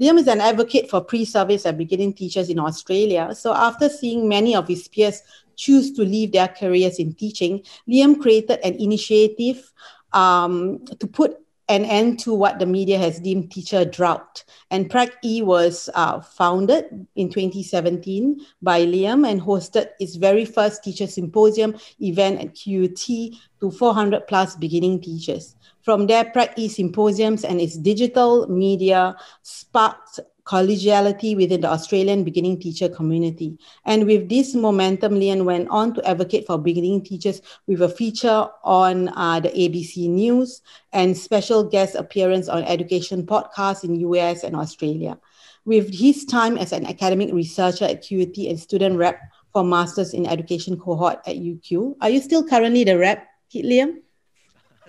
Liam is an advocate for pre service and beginning teachers in Australia. So, after seeing many of his peers choose to leave their careers in teaching, Liam created an initiative um, to put an end to what the media has deemed teacher drought. And Prac-E was uh, founded in 2017 by Liam and hosted its very first teacher symposium event at QUT to 400 plus beginning teachers. From there, Prac-E symposiums and its digital media sparked collegiality within the Australian beginning teacher community. And with this momentum, Liam went on to advocate for beginning teachers with a feature on uh, the ABC News and special guest appearance on education podcasts in US and Australia. With his time as an academic researcher at QUT and student rep for Masters in Education cohort at UQ, are you still currently the rep, Liam?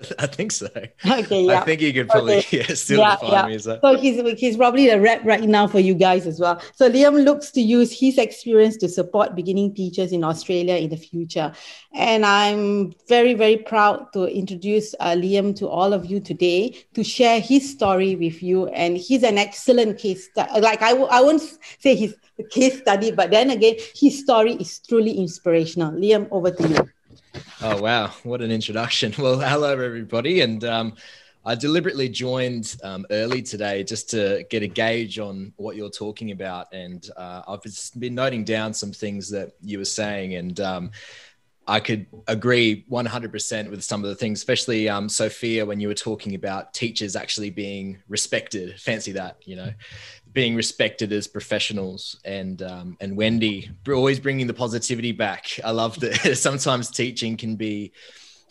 I think so. Okay, yeah. I think he could probably okay. yeah, still yeah, define yeah. me that. So he's, he's probably the rep right now for you guys as well. So Liam looks to use his experience to support beginning teachers in Australia in the future. And I'm very, very proud to introduce uh, Liam to all of you today to share his story with you. And he's an excellent case study. Like I w- I won't say he's a case study, but then again, his story is truly inspirational. Liam, over to you. Oh, wow. What an introduction. Well, hello, everybody. And um, I deliberately joined um, early today just to get a gauge on what you're talking about. And uh, I've been noting down some things that you were saying. And um, I could agree 100% with some of the things, especially um, Sophia, when you were talking about teachers actually being respected. Fancy that, you know being respected as professionals and um, and Wendy always bringing the positivity back. I love that sometimes teaching can be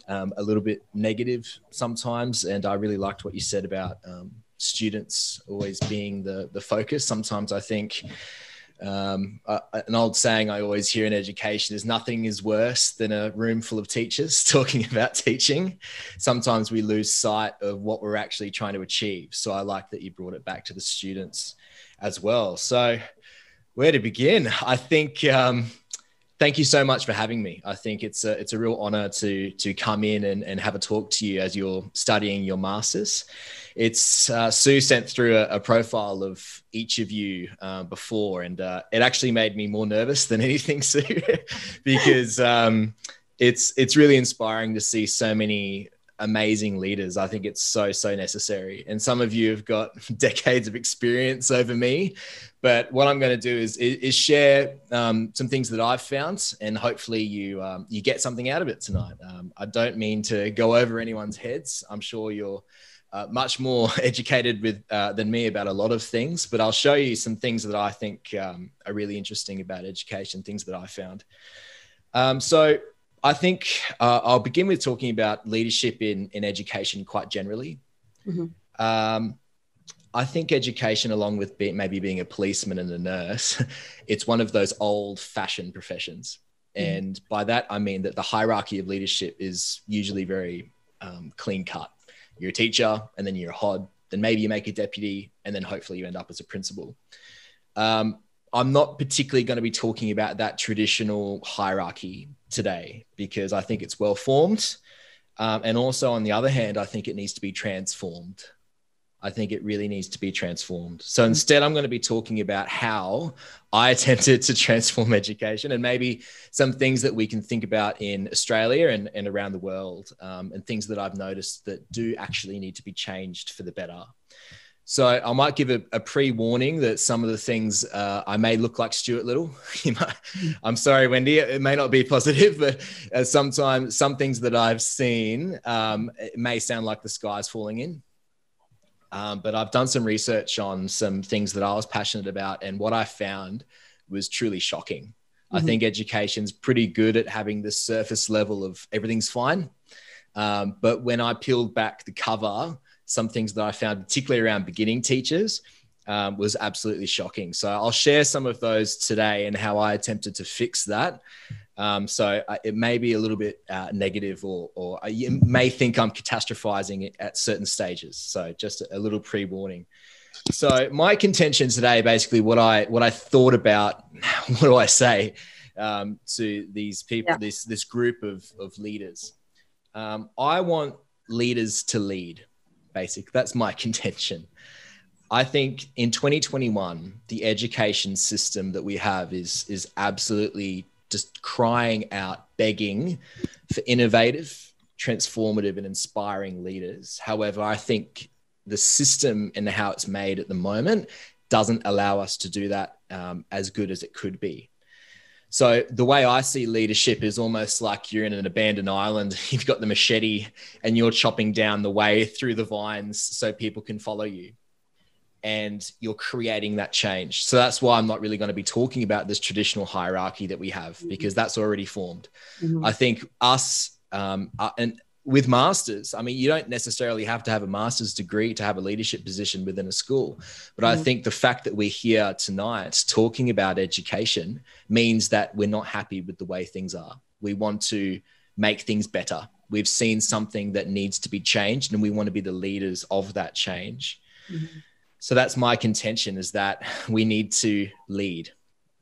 um, a little bit negative sometimes, and I really liked what you said about um, students always being the the focus. Sometimes I think. Um, uh, an old saying I always hear in education is nothing is worse than a room full of teachers talking about teaching. Sometimes we lose sight of what we're actually trying to achieve. So I like that you brought it back to the students as well. So, where to begin? I think. Um, thank you so much for having me. I think it's a it's a real honor to to come in and, and have a talk to you as you're studying your masters. It's uh, Sue sent through a, a, profile of each of you uh, before, and uh, it actually made me more nervous than anything, Sue, because um, it's it's really inspiring to see so many amazing leaders. I think it's so, so necessary. And some of you have got decades of experience over me. But what I'm going to do is, is share um, some things that I've found, and hopefully you um, you get something out of it tonight. Um, I don't mean to go over anyone's heads. I'm sure you're uh, much more educated with uh, than me about a lot of things, but I'll show you some things that I think um, are really interesting about education, things that I found. Um, so I think uh, I'll begin with talking about leadership in, in education quite generally. Mm-hmm. Um, I think education, along with be, maybe being a policeman and a nurse, it's one of those old fashioned professions. Mm-hmm. And by that, I mean that the hierarchy of leadership is usually very um, clean cut. You're a teacher, and then you're a HOD, then maybe you make a deputy, and then hopefully you end up as a principal. Um, I'm not particularly going to be talking about that traditional hierarchy today because I think it's well formed. Um, and also, on the other hand, I think it needs to be transformed. I think it really needs to be transformed. So instead, I'm going to be talking about how I attempted to transform education and maybe some things that we can think about in Australia and, and around the world, um, and things that I've noticed that do actually need to be changed for the better. So I might give a, a pre-warning that some of the things uh, I may look like Stuart Little. might, I'm sorry, Wendy. It may not be positive, but uh, sometimes some things that I've seen um, it may sound like the sky's falling in. Um, but I've done some research on some things that I was passionate about, and what I found was truly shocking. Mm-hmm. I think education's pretty good at having the surface level of everything's fine, um, but when I peeled back the cover some things that I found, particularly around beginning teachers, um, was absolutely shocking. So I'll share some of those today and how I attempted to fix that. Um, so I, it may be a little bit uh, negative, or, or you may think I'm catastrophizing at certain stages. So just a, a little pre-warning. So my contention today, basically, what I what I thought about, what do I say um, to these people, yeah. this this group of of leaders? Um, I want leaders to lead basic. That's my contention. I think in 2021, the education system that we have is is absolutely just crying out, begging for innovative, transformative, and inspiring leaders. However, I think the system and how it's made at the moment doesn't allow us to do that um, as good as it could be. So the way I see leadership is almost like you're in an abandoned island. You've got the machete and you're chopping down the way through the vines so people can follow you. And you're creating that change. So that's why I'm not really going to be talking about this traditional hierarchy that we have because that's already formed. Mm-hmm. I think us um, uh, and with masters, I mean, you don't necessarily have to have a master's degree to have a leadership position within a school. But mm. I think the fact that we're here tonight talking about education means that we're not happy with the way things are. We want to make things better. We've seen something that needs to be changed, and we want to be the leaders of that change. Mm-hmm. So that's my contention: is that we need to lead.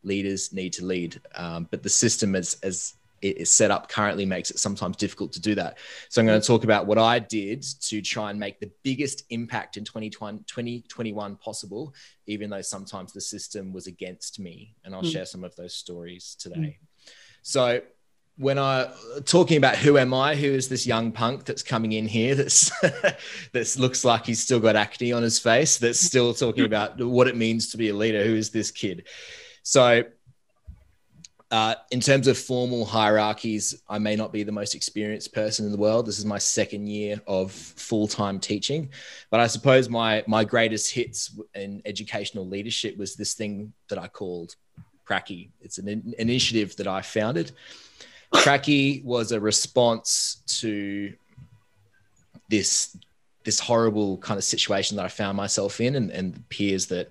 Leaders need to lead, um, but the system is as it is set up currently makes it sometimes difficult to do that. So I'm going to talk about what I did to try and make the biggest impact in 2021, 2021 possible, even though sometimes the system was against me. And I'll mm. share some of those stories today. Mm. So when I talking about who am I, who is this young punk that's coming in here that's that looks like he's still got acne on his face, that's still talking about what it means to be a leader. Who is this kid? So uh, in terms of formal hierarchies, I may not be the most experienced person in the world. This is my second year of full time teaching, but I suppose my my greatest hits in educational leadership was this thing that I called Pracky. It's an in- initiative that I founded. Pracky was a response to this this horrible kind of situation that I found myself in, and, and peers that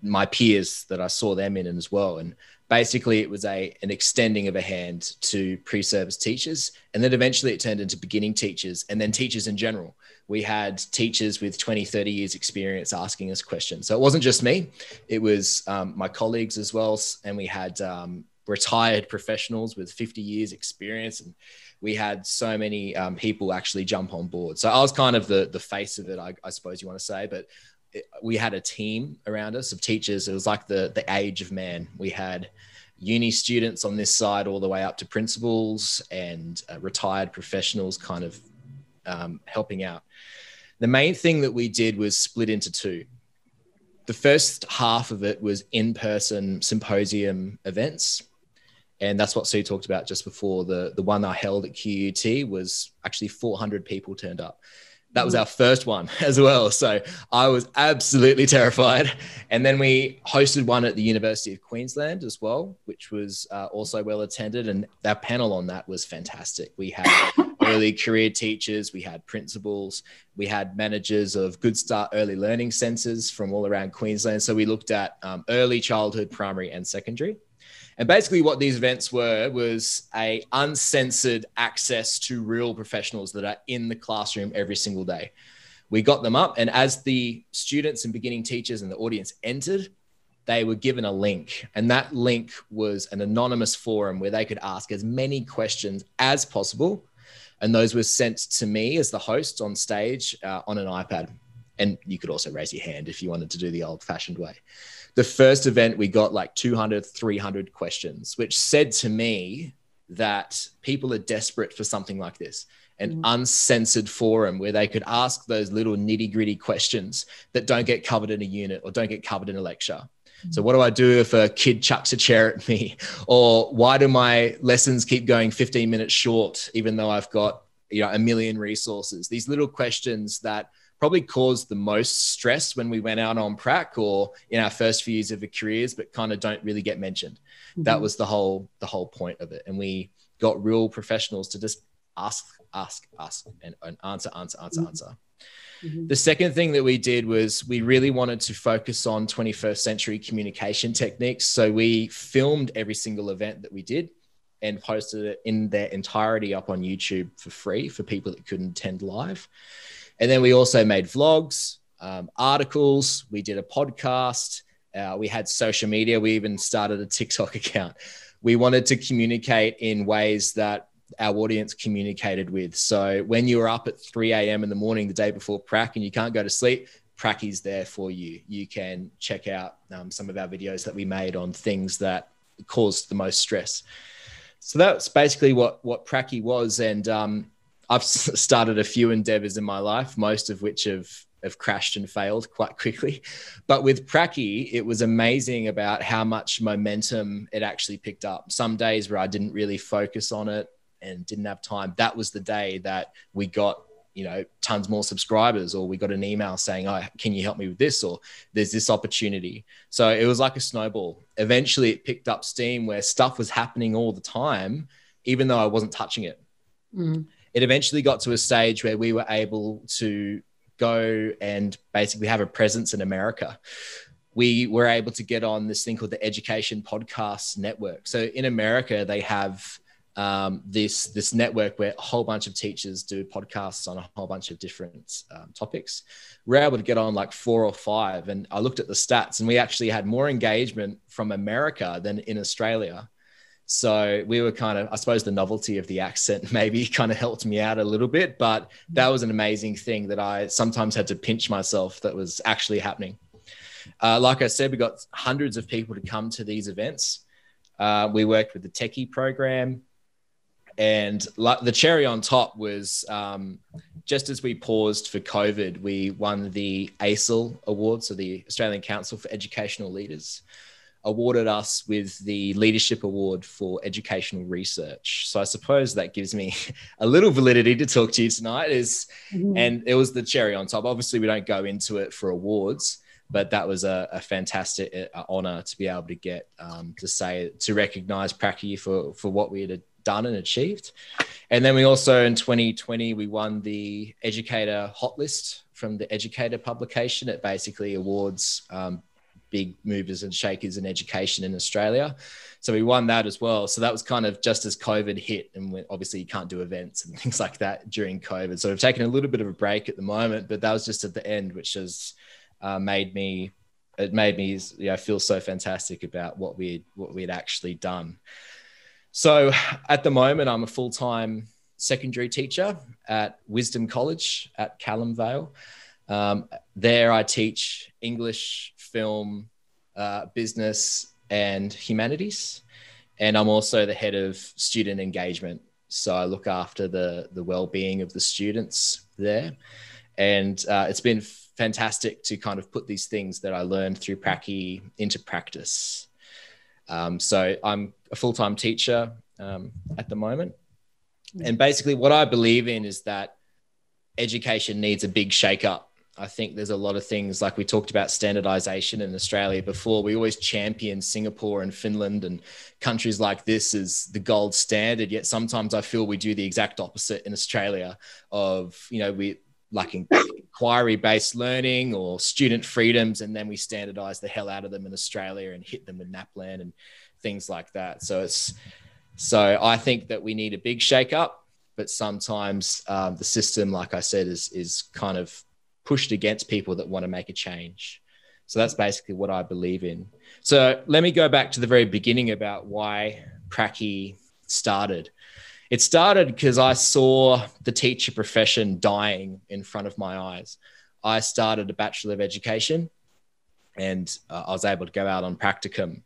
my peers that I saw them in as well. And basically it was a an extending of a hand to pre-service teachers and then eventually it turned into beginning teachers and then teachers in general. We had teachers with 20 30 years experience asking us questions. So it wasn't just me it was um, my colleagues as well and we had um, retired professionals with 50 years experience and we had so many um, people actually jump on board. So i was kind of the the face of it i, I suppose you want to say but we had a team around us of teachers. It was like the the age of man. We had uni students on this side, all the way up to principals and uh, retired professionals, kind of um, helping out. The main thing that we did was split into two. The first half of it was in person symposium events. And that's what Sue talked about just before. The, the one I held at QUT was actually 400 people turned up that was our first one as well. So I was absolutely terrified. And then we hosted one at the University of Queensland as well, which was uh, also well attended. And our panel on that was fantastic. We had early career teachers, we had principals, we had managers of Goodstart early learning centres from all around Queensland. So we looked at um, early childhood, primary, and secondary. And basically, what these events were was a uncensored access to real professionals that are in the classroom every single day. We got them up, and as the students and beginning teachers and the audience entered, they were given a link, and that link was an anonymous forum where they could ask as many questions as possible. And those were sent to me as the host on stage uh, on an iPad. And you could also raise your hand if you wanted to do the old fashioned way the first event we got like 200 300 questions which said to me that people are desperate for something like this an mm. uncensored forum where they could ask those little nitty gritty questions that don't get covered in a unit or don't get covered in a lecture so what do I do if a kid chucks a chair at me? Or why do my lessons keep going 15 minutes short, even though I've got you know a million resources? These little questions that probably caused the most stress when we went out on prac or in our first few years of our careers, but kind of don't really get mentioned. Mm-hmm. That was the whole the whole point of it, and we got real professionals to just ask, ask, ask, and, and answer, answer, answer, mm-hmm. answer. Mm-hmm. The second thing that we did was we really wanted to focus on 21st century communication techniques. So we filmed every single event that we did and posted it in their entirety up on YouTube for free for people that couldn't attend live. And then we also made vlogs, um, articles, we did a podcast, uh, we had social media, we even started a TikTok account. We wanted to communicate in ways that our audience communicated with. So when you are up at 3 a.m. in the morning the day before prac and you can't go to sleep, Pracky's there for you. You can check out um, some of our videos that we made on things that caused the most stress. So that's basically what what Pracky was, and um, I've started a few endeavors in my life, most of which have have crashed and failed quite quickly. But with Pracky, it was amazing about how much momentum it actually picked up. Some days where I didn't really focus on it and didn't have time, that was the day that we got you know tons more subscribers or we got an email saying oh can you help me with this or there's this opportunity so it was like a snowball eventually it picked up steam where stuff was happening all the time even though i wasn't touching it mm. It eventually got to a stage where we were able to go and basically have a presence in America. We were able to get on this thing called the Education Podcast Network. So in America, they have um, this this network where a whole bunch of teachers do podcasts on a whole bunch of different um, topics. We're able to get on like four or five, and I looked at the stats, and we actually had more engagement from America than in Australia. So we were kind of, I suppose, the novelty of the accent maybe kind of helped me out a little bit, but that was an amazing thing that I sometimes had to pinch myself that was actually happening. Uh, like I said, we got hundreds of people to come to these events. Uh, we worked with the Techie program, and the cherry on top was um, just as we paused for COVID, we won the ACEL Award, so the Australian Council for Educational Leaders awarded us with the Leadership Award for Educational Research. So I suppose that gives me a little validity to talk to you tonight. Is mm-hmm. and it was the cherry on top. Obviously, we don't go into it for awards, but that was a, a fantastic uh, honor to be able to get um, to say to recognize Pracky for for what we had done and achieved. And then we also in 2020 we won the Educator Hot List from the Educator publication. It basically awards um, big movers and shakers in education in Australia. So we won that as well. So that was kind of just as COVID hit, and obviously you can't do events and things like that during COVID. So we've taken a little bit of a break at the moment, but that was just at the end, which has uh, made me it made me you know, feel so fantastic about what we what we had actually done. So at the moment, I'm a full time secondary teacher at Wisdom College at Calamvale. Um, there, I teach English, film, uh, business, and humanities. And I'm also the head of student engagement. So I look after the, the well being of the students there. And uh, it's been fantastic to kind of put these things that I learned through Pracky into practice. Um, so I'm a full time teacher um, at the moment. And basically, what I believe in is that education needs a big shake up I think there's a lot of things like we talked about standardization in Australia before. We always champion Singapore and Finland and countries like this as the gold standard. Yet sometimes I feel we do the exact opposite in Australia of, you know, we like inquiry based learning or student freedoms, and then we standardize the hell out of them in Australia and hit them with NAPLAN and things like that. So it's, so I think that we need a big shake up, but sometimes um, the system, like I said, is, is kind of pushed against people that want to make a change. So that's basically what I believe in. So let me go back to the very beginning about why Pracky started. It started because I saw the teacher profession dying in front of my eyes. I started a Bachelor of Education and uh, I was able to go out on practicum.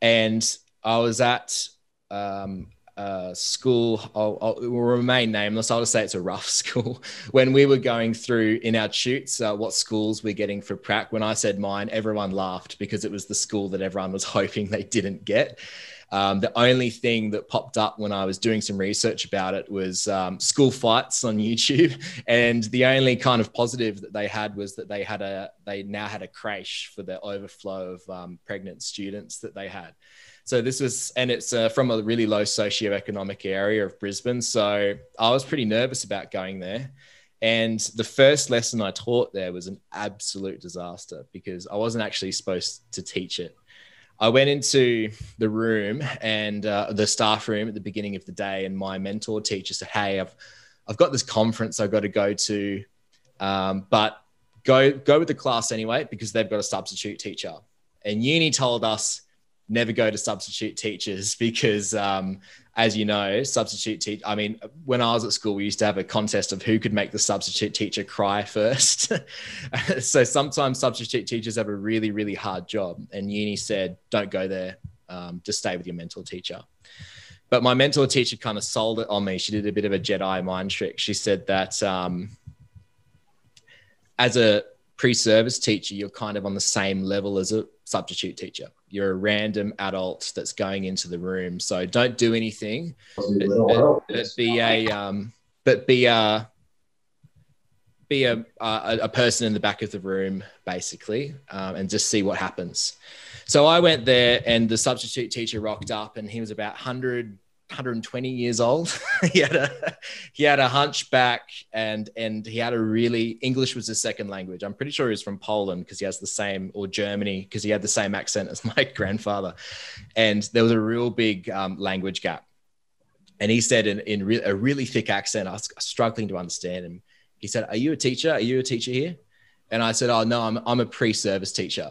And I was at um, uh, school, I'll, I'll, will remain nameless. I'll just say it's a rough school. when we were going through in our shoots, uh, what schools we're getting for prac, when I said mine, everyone laughed because it was the school that everyone was hoping they didn't get. Um, the only thing that popped up when I was doing some research about it was um, school fights on YouTube, and the only kind of positive that they had was that they had a they now had a crash for the overflow of um, pregnant students that they had. So this was, and it's uh, from a really low socioeconomic area of Brisbane. So I was pretty nervous about going there. And the first lesson I taught there was an absolute disaster because I wasn't actually supposed to teach it. I went into the room and uh, the staff room at the beginning of the day, and my mentor teacher said, "Hey, I've I've got this conference I've got to go to, um, but go go with the class anyway because they've got a substitute teacher." And uni told us never go to substitute teachers because um, as you know, substitute teach. I mean, when I was at school, we used to have a contest of who could make the substitute teacher cry first. so sometimes substitute teachers have a really, really hard job. And uni said, don't go there, um, just stay with your mentor teacher. But my mentor teacher kind of sold it on me. She did a bit of a Jedi mind trick. She said that um, as a pre-service teacher, you're kind of on the same level as a substitute teacher. You're a random adult that's going into the room. So don't do anything, but, but, be a um, but be a be a, a, a person in the back of the room basically, um, and just see what happens. So I went there, and the substitute teacher rocked up, and he was about hundred 120 years old. he had a he had a hunchback and and he had a really English was his second language. I'm pretty sure he was from Poland because he has the same or Germany because he had the same accent as my grandfather, and there was a real big um, language gap. And he said in in re- a really thick accent, I was struggling to understand him. He said, "Are you a teacher? Are you a teacher here?" And I said, "Oh no, I'm I'm a pre-service teacher."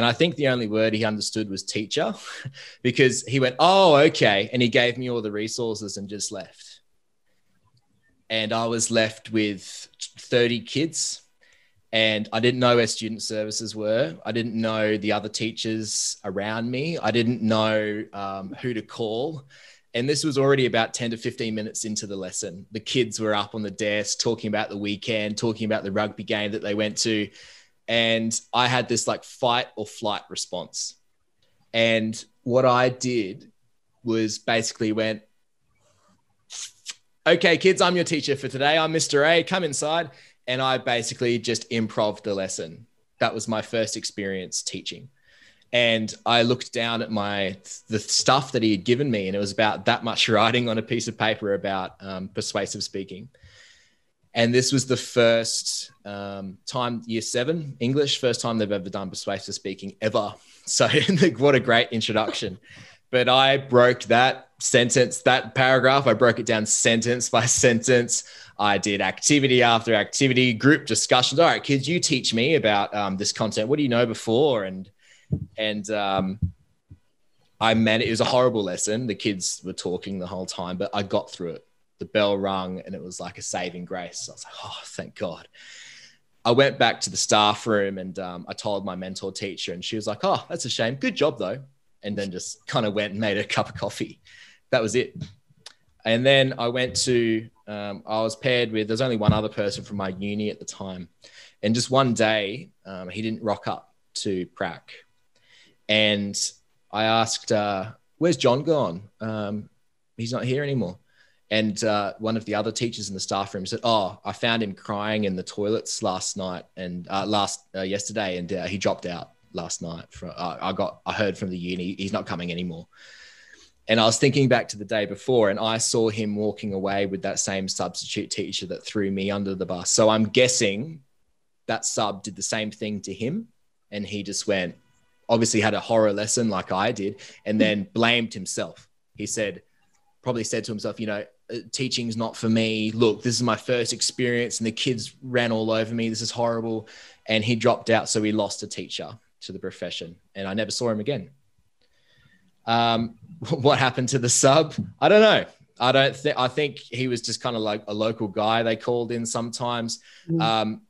And I think the only word he understood was teacher because he went, Oh, okay. And he gave me all the resources and just left. And I was left with 30 kids. And I didn't know where student services were. I didn't know the other teachers around me. I didn't know um, who to call. And this was already about 10 to 15 minutes into the lesson. The kids were up on the desk talking about the weekend, talking about the rugby game that they went to and I had this like fight or flight response. And what I did was basically went, okay, kids, I'm your teacher for today. I'm Mr. A, come inside. And I basically just improv the lesson. That was my first experience teaching. And I looked down at my the stuff that he had given me, and it was about that much writing on a piece of paper about um, persuasive speaking. And this was the first um, time, year seven English, first time they've ever done persuasive speaking ever. So, what a great introduction. But I broke that sentence, that paragraph, I broke it down sentence by sentence. I did activity after activity, group discussions. All right, kids, you teach me about um, this content. What do you know before? And and um, I meant it was a horrible lesson. The kids were talking the whole time, but I got through it the bell rung and it was like a saving grace. I was like, oh, thank God. I went back to the staff room and um, I told my mentor teacher, and she was like, oh, that's a shame. Good job, though. And then just kind of went and made a cup of coffee. That was it. And then I went to, um, I was paired with, there's only one other person from my uni at the time. And just one day, um, he didn't rock up to prac. And I asked, uh, where's John gone? Um, he's not here anymore. And uh, one of the other teachers in the staff room said, "Oh, I found him crying in the toilets last night and uh, last uh, yesterday, and uh, he dropped out last night. For, uh, I got, I heard from the uni, he's not coming anymore." And I was thinking back to the day before, and I saw him walking away with that same substitute teacher that threw me under the bus. So I'm guessing that sub did the same thing to him, and he just went, obviously had a horror lesson like I did, and then blamed himself. He said, probably said to himself, you know, teaching's not for me. Look, this is my first experience, and the kids ran all over me. This is horrible. And he dropped out, so he lost a teacher to the profession, and I never saw him again. Um, what happened to the sub? I don't know. I don't think. I think he was just kind of like a local guy they called in sometimes. Mm. Um,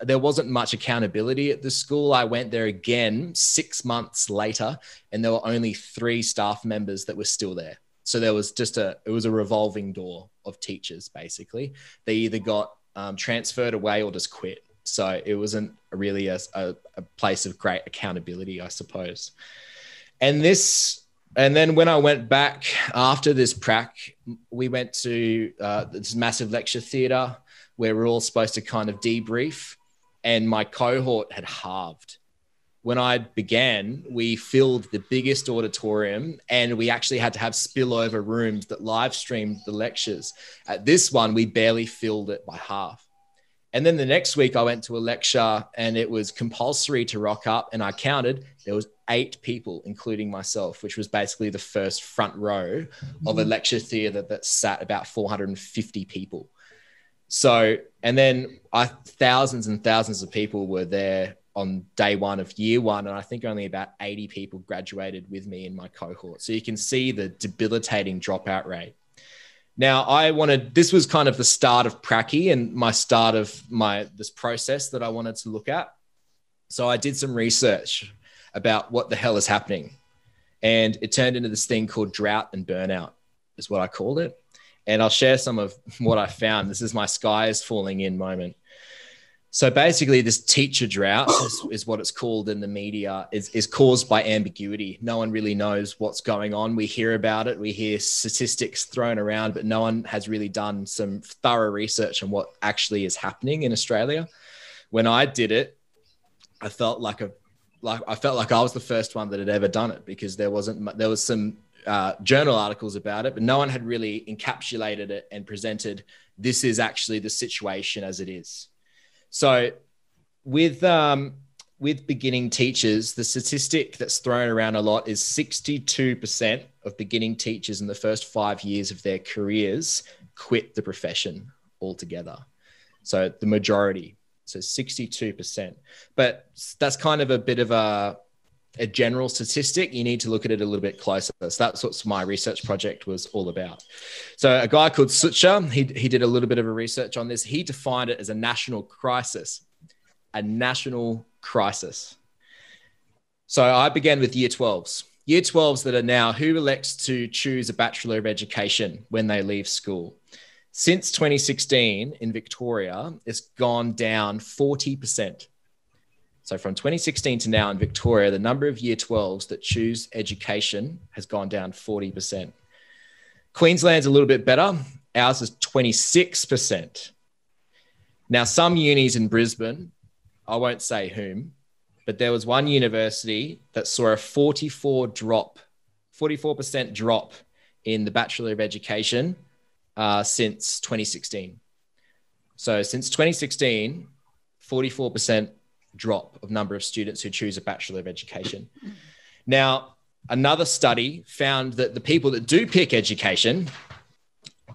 there wasn't much accountability at the school. I went there again six months later, and there were only three staff members that were still there. So there was just a it was a revolving door of teachers basically. They either got um, transferred away or just quit. So it wasn't really a, a, a place of great accountability, I suppose. And this and then when I went back after this prac, we went to uh, this massive lecture theatre where we're all supposed to kind of debrief, and my cohort had halved when I began, we filled the biggest auditorium and we actually had to have spillover rooms that live streamed the lectures. At this one, we barely filled it by half. And then the next week, I went to a lecture and it was compulsory to rock up. And I counted, there was eight people, including myself, which was basically the first front row of a mm-hmm. lecture theatre that, that sat about 450 people. So, and then I, thousands and thousands of people were there on day one of year one, and I think only about 80 people graduated with me in my cohort. So you can see the debilitating dropout rate. Now, I wanted this was kind of the start of Pracky and my start of my this process that I wanted to look at. So I did some research about what the hell is happening. And it turned into this thing called drought and burnout, is what I called it. And I'll share some of what I found. This is my sky is falling in moment. So basically, this teacher drought is, is, what it's called in the media, is, is caused by ambiguity. No one really knows what's going on. We hear about it, we hear statistics thrown around, but no one has really done some thorough research on what actually is happening in Australia. When I did it, I felt like a like I felt like I was the first one that had ever done it because there wasn't there was some uh, journal articles about it, but no one had really encapsulated it and presented this is actually the situation as it is. So with um, with beginning teachers, the statistic that's thrown around a lot is 62% of beginning teachers in the first five years of their careers quit the profession altogether. So the majority. So 62%. But that's kind of a bit of a, a general statistic. You need to look at it a little bit closer. So that's what my research project was all about. So a guy called Sucha, he, he did a little bit of a research on this. He defined it as a national crisis, a national crisis. So I began with year 12s. Year 12s that are now who elects to choose a Bachelor of Education when they leave school since 2016 in Victoria, it's gone down 40%. So from 2016 to now in Victoria, the number of year 12s that choose education has gone down 40%. Queensland's a little bit better. Ours is 26%. Now, some unis in Brisbane, I won't say whom, but there was one university that saw a 44 drop, 44% drop in the Bachelor of Education uh, since 2016. So since 2016, 44% drop of number of students who choose a Bachelor of Education. Now, another study found that the people that do pick education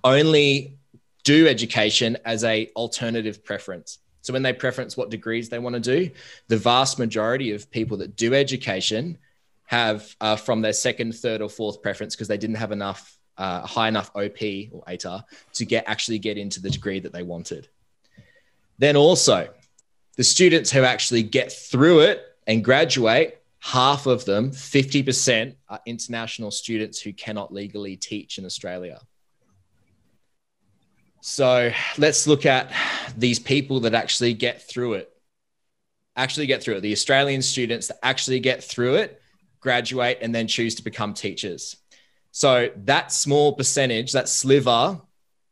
only do education as a alternative preference. So when they preference what degrees they want to do, the vast majority of people that do education have uh, from their second, third, or fourth preference because they didn't have enough uh, high enough OP or ATAR to get actually get into the degree that they wanted. Then also, the students who actually get through it and graduate, half of them, 50%, are international students who cannot legally teach in Australia. So let's look at these people that actually get through it. Actually, get through it. The Australian students that actually get through it, graduate, and then choose to become teachers. So that small percentage, that sliver,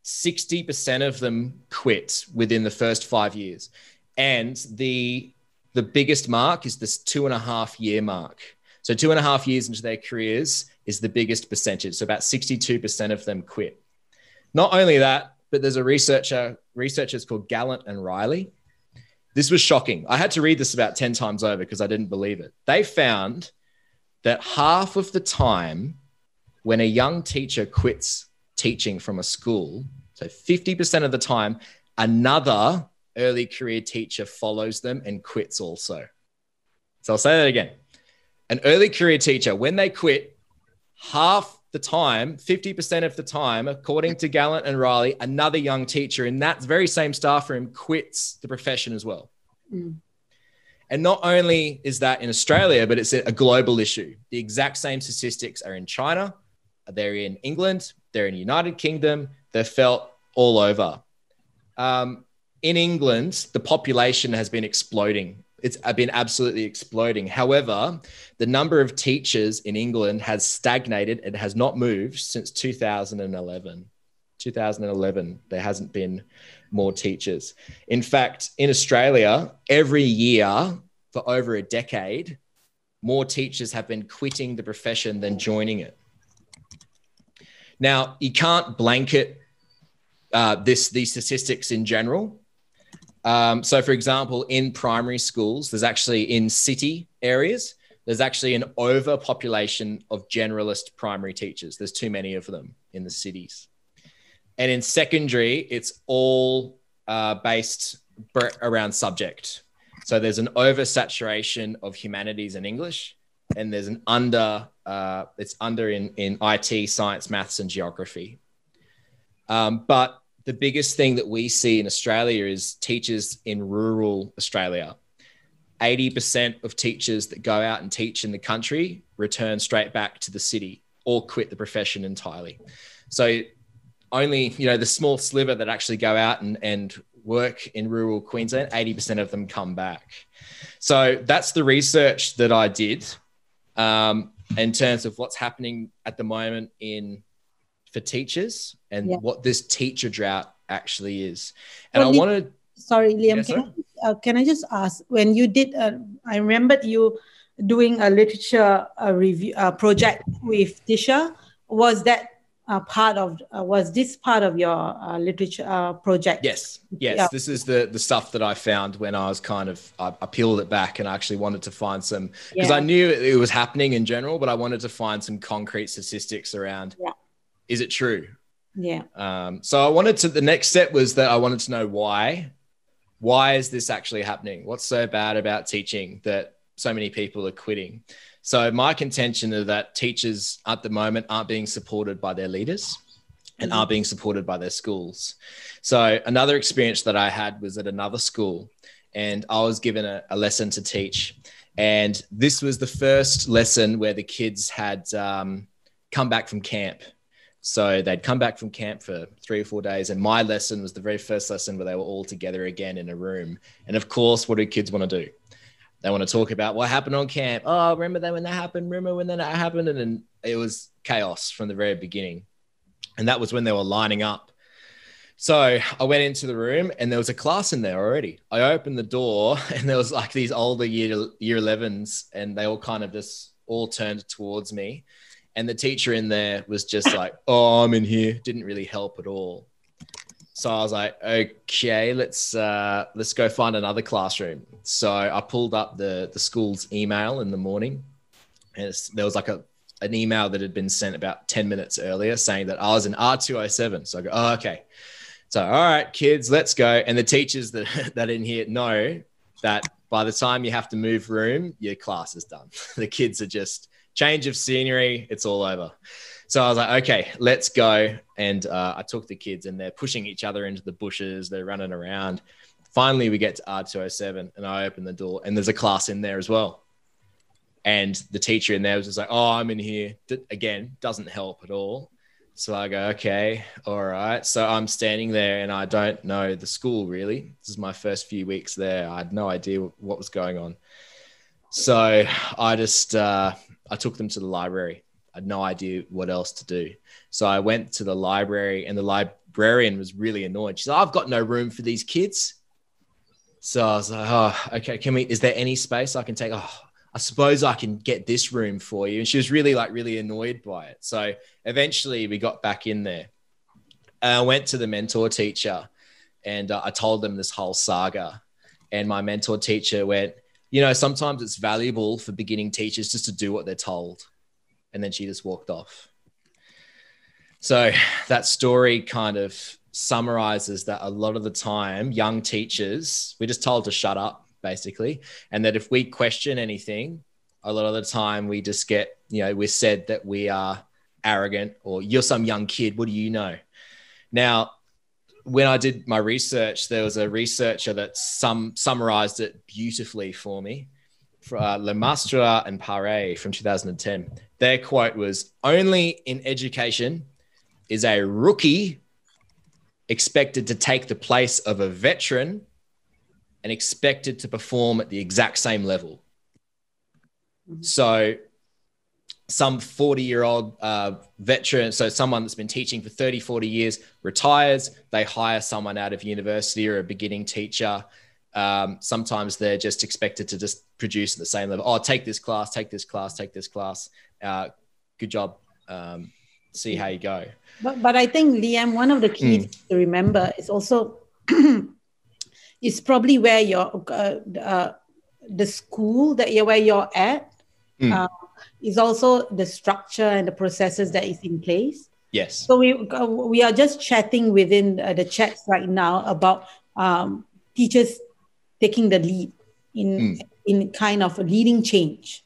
60% of them quit within the first five years. And the the biggest mark is this two and a half year mark. So two and a half years into their careers is the biggest percentage. So about 62% of them quit. Not only that, but there's a researcher, researchers called Gallant and Riley. This was shocking. I had to read this about 10 times over because I didn't believe it. They found that half of the time when a young teacher quits teaching from a school, so 50% of the time, another early career teacher follows them and quits also. So I'll say that again. An early career teacher, when they quit, half the time, 50% of the time, according to Gallant and Riley, another young teacher in that very same staff room quits the profession as well. Mm. And not only is that in Australia, but it's a global issue. The exact same statistics are in China, they're in England, they're in the United Kingdom, they're felt all over. Um, in England, the population has been exploding. It's been absolutely exploding. However, the number of teachers in England has stagnated and has not moved since 2011. 2011, there hasn't been more teachers. In fact, in Australia, every year for over a decade, more teachers have been quitting the profession than joining it. Now, you can't blanket uh, this these statistics in general. Um, so, for example, in primary schools, there's actually in city areas, there's actually an overpopulation of generalist primary teachers. There's too many of them in the cities. And in secondary, it's all uh, based around subject. So there's an oversaturation of humanities and English, and there's an under uh, it's under in in IT, science, maths, and geography. Um, but the biggest thing that we see in Australia is teachers in rural Australia. 80% of teachers that go out and teach in the country return straight back to the city or quit the profession entirely. So only, you know, the small sliver that actually go out and, and work in rural Queensland, 80% of them come back. So that's the research that I did um, in terms of what's happening at the moment in for teachers and yeah. what this teacher drought actually is. And well, I wanted. Sorry, Liam. Can, I, uh, can I just ask when you did? Uh, I remembered you doing a literature uh, review uh, project with Tisha. Was that uh, part of uh, was this part of your uh, literature uh, project yes yes yeah. this is the the stuff that i found when i was kind of i, I peeled it back and i actually wanted to find some because yeah. i knew it, was happening in general but i wanted to find some concrete statistics around yeah. Is it true yeah um, so i wanted to the next step was that i wanted to know why why is this actually happening what's so bad about teaching that so many people are quitting so my contention is that teachers at the moment aren't being supported by their leaders and mm-hmm. are being supported by their schools. So another experience that I had was at another school and I was given a, a lesson to teach. And this was the first lesson where the kids had um, come back from camp. So they'd come back from camp for three or four days. And my lesson was the very first lesson where they were all together again in a room. And of course, what do kids want to do? They want to talk about what happened on camp. Oh, remember that when that happened? Remember when that happened? And then it was chaos from the very beginning. And that was when they were lining up. So I went into the room and there was a class in there already. I opened the door and there was like these older year year 11s and they all kind of just all turned towards me. And the teacher in there was just like, "Oh, I'm in here." Didn't really help at all. So I was like, okay, let's uh, let's go find another classroom. So I pulled up the the school's email in the morning, and there was like a an email that had been sent about ten minutes earlier saying that I was in R two hundred oh seven. So I go, oh, okay. So all right, kids, let's go. And the teachers that that in here know that by the time you have to move room, your class is done. the kids are just change of scenery, it's all over. So I was like, okay, let's go. And uh, I took the kids and they're pushing each other into the bushes. They're running around. Finally, we get to R207 and I open the door and there's a class in there as well. And the teacher in there was just like, oh, I'm in here. D- again, doesn't help at all. So I go, okay, all right. So I'm standing there and I don't know the school really. This is my first few weeks there. I had no idea what was going on. So I just, uh, I took them to the library I had no idea what else to do. So I went to the library, and the librarian was really annoyed. She said, "I've got no room for these kids." So I was like, "Oh, okay. Can we? Is there any space I can take?" Oh, I suppose I can get this room for you. And she was really like really annoyed by it. So eventually we got back in there. And I went to the mentor teacher, and uh, I told them this whole saga. And my mentor teacher went, you know, sometimes it's valuable for beginning teachers just to do what they're told and then she just walked off. So that story kind of summarizes that a lot of the time, young teachers, we're just told to shut up, basically. And that if we question anything, a lot of the time we just get, you know, we're said that we are arrogant or you're some young kid. What do you know? Now, when I did my research, there was a researcher that some summarized it beautifully for me uh, Le Maistre and Paré from 2010. Their quote was Only in education is a rookie expected to take the place of a veteran and expected to perform at the exact same level. Mm-hmm. So, some 40 year old uh, veteran, so someone that's been teaching for 30, 40 years, retires, they hire someone out of university or a beginning teacher um, sometimes they're just expected to just produce at the same level. Oh, take this class, take this class, take this class. Uh, good job. Um, see how you go. But, but I think, Liam, one of the keys mm. to remember is also it's probably where your uh, uh, the school that you're where you're at mm. Is also the structure and the processes that is in place. Yes. So we uh, we are just chatting within uh, the chats right now about um, teachers taking the lead in mm. in kind of leading change.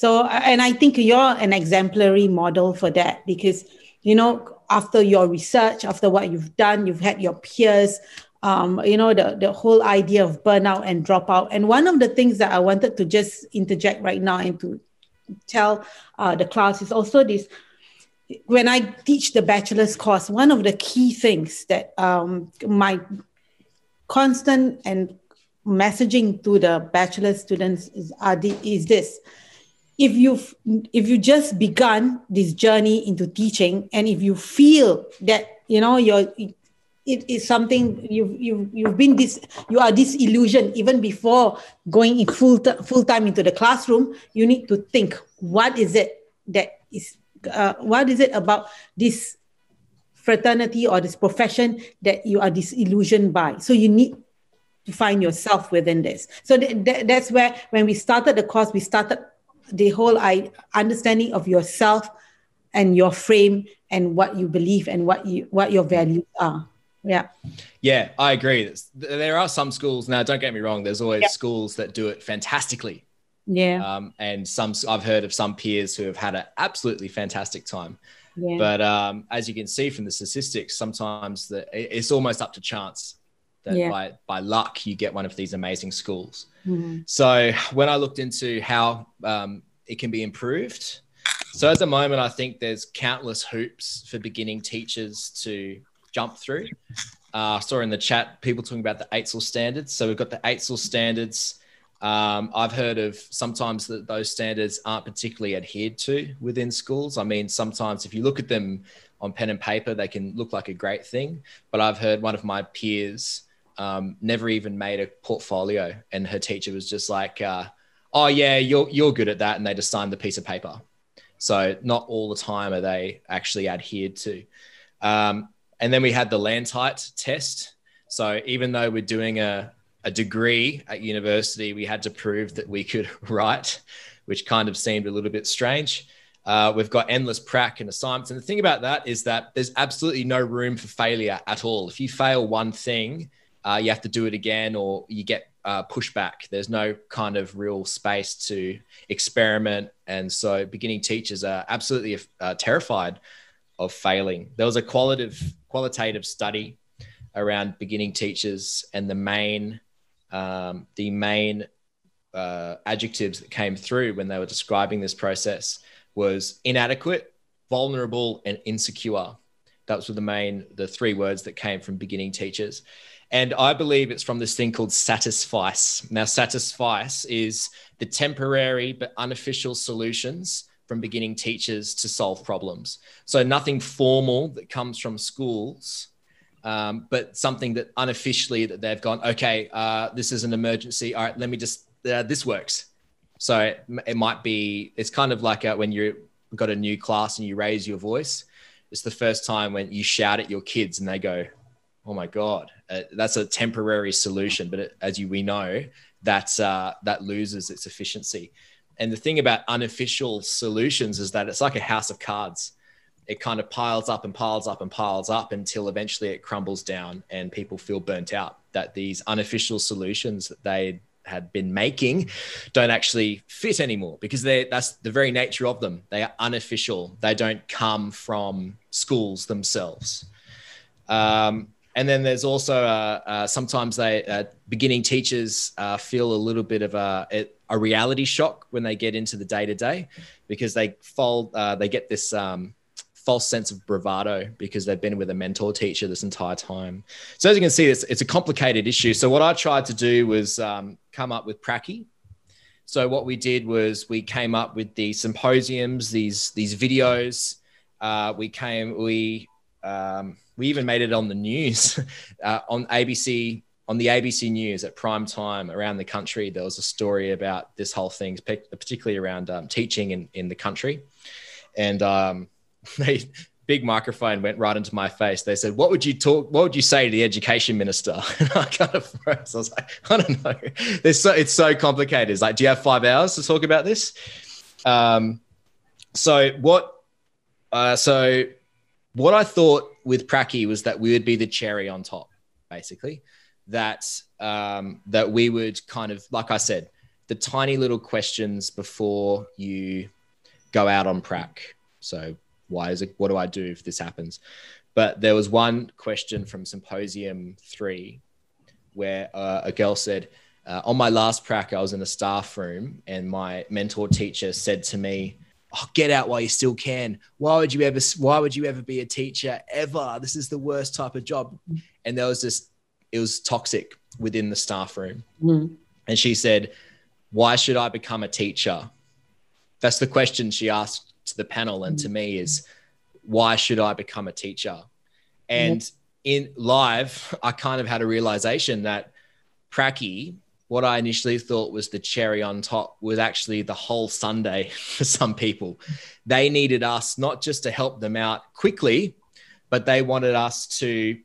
So, and I think you're an exemplary model for that because, you know, after your research, after what you've done, you've had your peers, um, you know, the, the whole idea of burnout and dropout. And one of the things that I wanted to just interject right now and to tell uh, the class is also this when I teach the bachelor's course, one of the key things that um, my constant and messaging to the bachelor students is, is this. If you've if you just begun this journey into teaching and if you feel that you know you're it is something you've you've you've been this you are disillusioned. Even before going in full t- full time into the classroom you need to think what is it that is uh, what is it about this fraternity or this profession that you are disillusioned by? So you need to find yourself within this. So th- th- that's where when we started the course we started the whole I, understanding of yourself and your frame and what you believe and what you what your values are yeah yeah i agree there are some schools now don't get me wrong there's always yeah. schools that do it fantastically yeah um, and some i've heard of some peers who have had an absolutely fantastic time yeah. but um, as you can see from the statistics sometimes the, it's almost up to chance that yeah. by by luck you get one of these amazing schools Mm-hmm. So when I looked into how um, it can be improved, so at the moment I think there's countless hoops for beginning teachers to jump through. Uh, I saw in the chat people talking about the AITSL standards. So we've got the AITSL standards. Um, I've heard of sometimes that those standards aren't particularly adhered to within schools. I mean, sometimes if you look at them on pen and paper, they can look like a great thing. But I've heard one of my peers um, never even made a portfolio, and her teacher was just like, uh, "Oh yeah, you're you're good at that," and they just signed the piece of paper. So not all the time are they actually adhered to. Um, and then we had the LANTITE test. So even though we're doing a, a degree at university, we had to prove that we could write, which kind of seemed a little bit strange. Uh, we've got endless prac and assignments. And the thing about that is that there's absolutely no room for failure at all. If you fail one thing, uh, you have to do it again or you get uh, pushback. There's no kind of real space to experiment. And so beginning teachers are absolutely uh, terrified of failing. There was a qualitative, qualitative study around beginning teachers and the main, um, the main uh, adjectives that came through when they were describing this process was inadequate, vulnerable, and insecure. That were the main, the three words that came from beginning teachers. And I believe it's from this thing called satisfice. Now, satisfice is the temporary but unofficial solutions from beginning teachers to solve problems. So, nothing formal that comes from schools, um, but something that unofficially that they've gone, okay, uh, this is an emergency. All right, let me just, uh, this works. So, it, it, might be, it's kind of like a, when you've got a new class and you raise your voice. It's the first time when you shout at your kids and they go, oh my god uh, that's a temporary solution but it, as you we know that's uh, that loses its efficiency and the thing about unofficial solutions is that it's like a house of cards. It kind of piles up and piles up and piles up until eventually it crumbles down and people feel burnt out. That these unofficial solutions that they had been making don't actually fit anymore because they that's the very nature of them. They are unofficial. They don't come from schools themselves. Um, and then there's also uh, uh, sometimes they uh, beginning teachers uh, feel a little bit of a, a reality shock when they get into the day to day because they fold uh, they get this um, false sense of bravado because they've been with a mentor teacher this entire time. So as you can see, it's, it's a complicated issue. So what I tried to do was um, come up with Pracky. So what we did was we came up with these symposiums, these these videos. Uh, we came we um, we even made it on the news uh, on ABC on the ABC News at prime time around the country. There was a story about this whole thing, particularly around um, teaching in, in the country. And um, they big microphone went right into my face. They said, "What would you talk? What would you say to the education minister?" And I kind of froze. I was like, "I don't know. There's so it's so complicated. It's like, do you have five hours to talk about this?" Um, so what? Uh, so what I thought with Pracky was that we would be the cherry on top, basically. that um, that we would kind of, like I said, the tiny little questions before you go out on prac. So why is it? What do I do if this happens? But there was one question from symposium three where uh, a girl said, uh, on my last prac, I was in the staff room and my mentor teacher said to me, oh, get out while you still can. Why would you ever, why would you ever be a teacher ever? This is the worst type of job. And there was this, it was toxic within the staff room. Mm. And she said, why should I become a teacher? That's the question she asked to the panel and to me is, why should I become a teacher? And in live, I kind of had a realization that Pracky, what I initially thought was the cherry on top, was actually the whole sundae for some people. They needed us not just to help them out quickly, but they wanted us to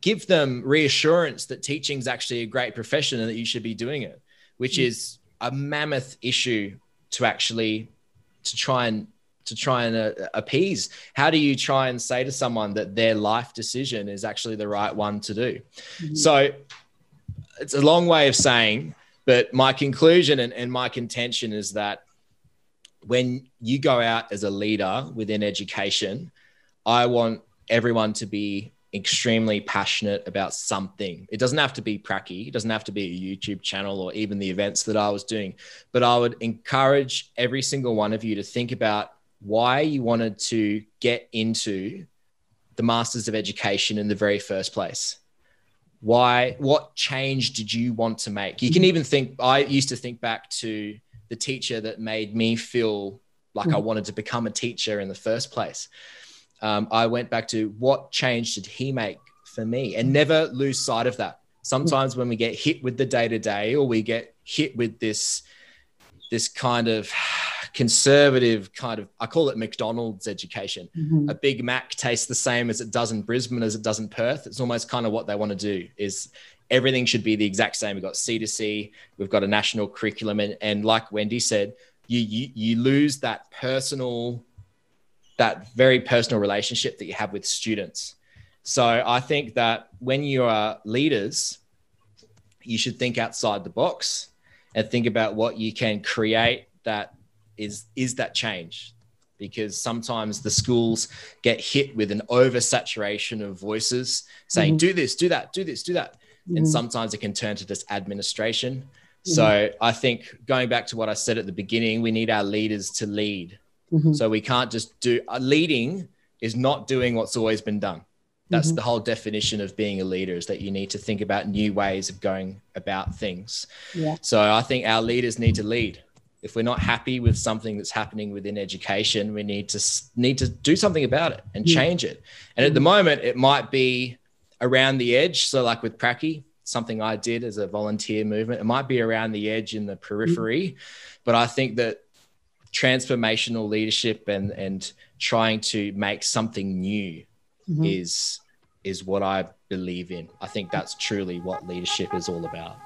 give them reassurance that teaching is actually a great profession and that you should be doing it, which mm. is a mammoth issue to actually to try and to try and uh, appease how do you try and say to someone that their life decision is actually the right one to do mm-hmm. so it's a long way of saying but my conclusion and, and my contention is that when you go out as a leader within education i want everyone to be extremely passionate about something. It doesn't have to be pracky, it doesn't have to be a YouTube channel or even the events that I was doing, but I would encourage every single one of you to think about why you wanted to get into the Masters of Education in the very first place. Why, what change did you want to make? You can even think, I used to think back to the teacher that made me feel like I mm. wanted to become a teacher in the first place. Um, I went back to what change did he make for me and never lose sight of that. Sometimes when we get hit with the day to day or we get hit with this, this kind of conservative kind of I call it McDonald's education. Mm-hmm. A Big Mac tastes the same as it does in Brisbane as it does in Perth. It's almost kind of what they want to do is everything should be the exact same. We've got C2C, we've got a national curriculum, and, and like Wendy said, you, you you lose that personal, that very personal relationship that you have with students. So I think that when you are leaders, you should think outside the box and think about what you can create that is is that change because sometimes the schools get hit with an oversaturation of voices saying mm-hmm. do this do that do this do that mm-hmm. and sometimes it can turn to this administration mm-hmm. so i think going back to what i said at the beginning we need our leaders to lead mm-hmm. so we can't just do uh, leading is not doing what's always been done that's mm-hmm. the whole definition of being a leader is that you need to think about new ways of going about things yeah. so i think our leaders need to lead if we're not happy with something that's happening within education, we need to need to do something about it and change it. And at the moment, it might be around the edge. So, like with Pracky, something I did as a volunteer movement, it might be around the edge in the periphery, but I think that transformational leadership and and trying to make something new mm-hmm. is is what I believe in. I think that's truly what leadership is all about.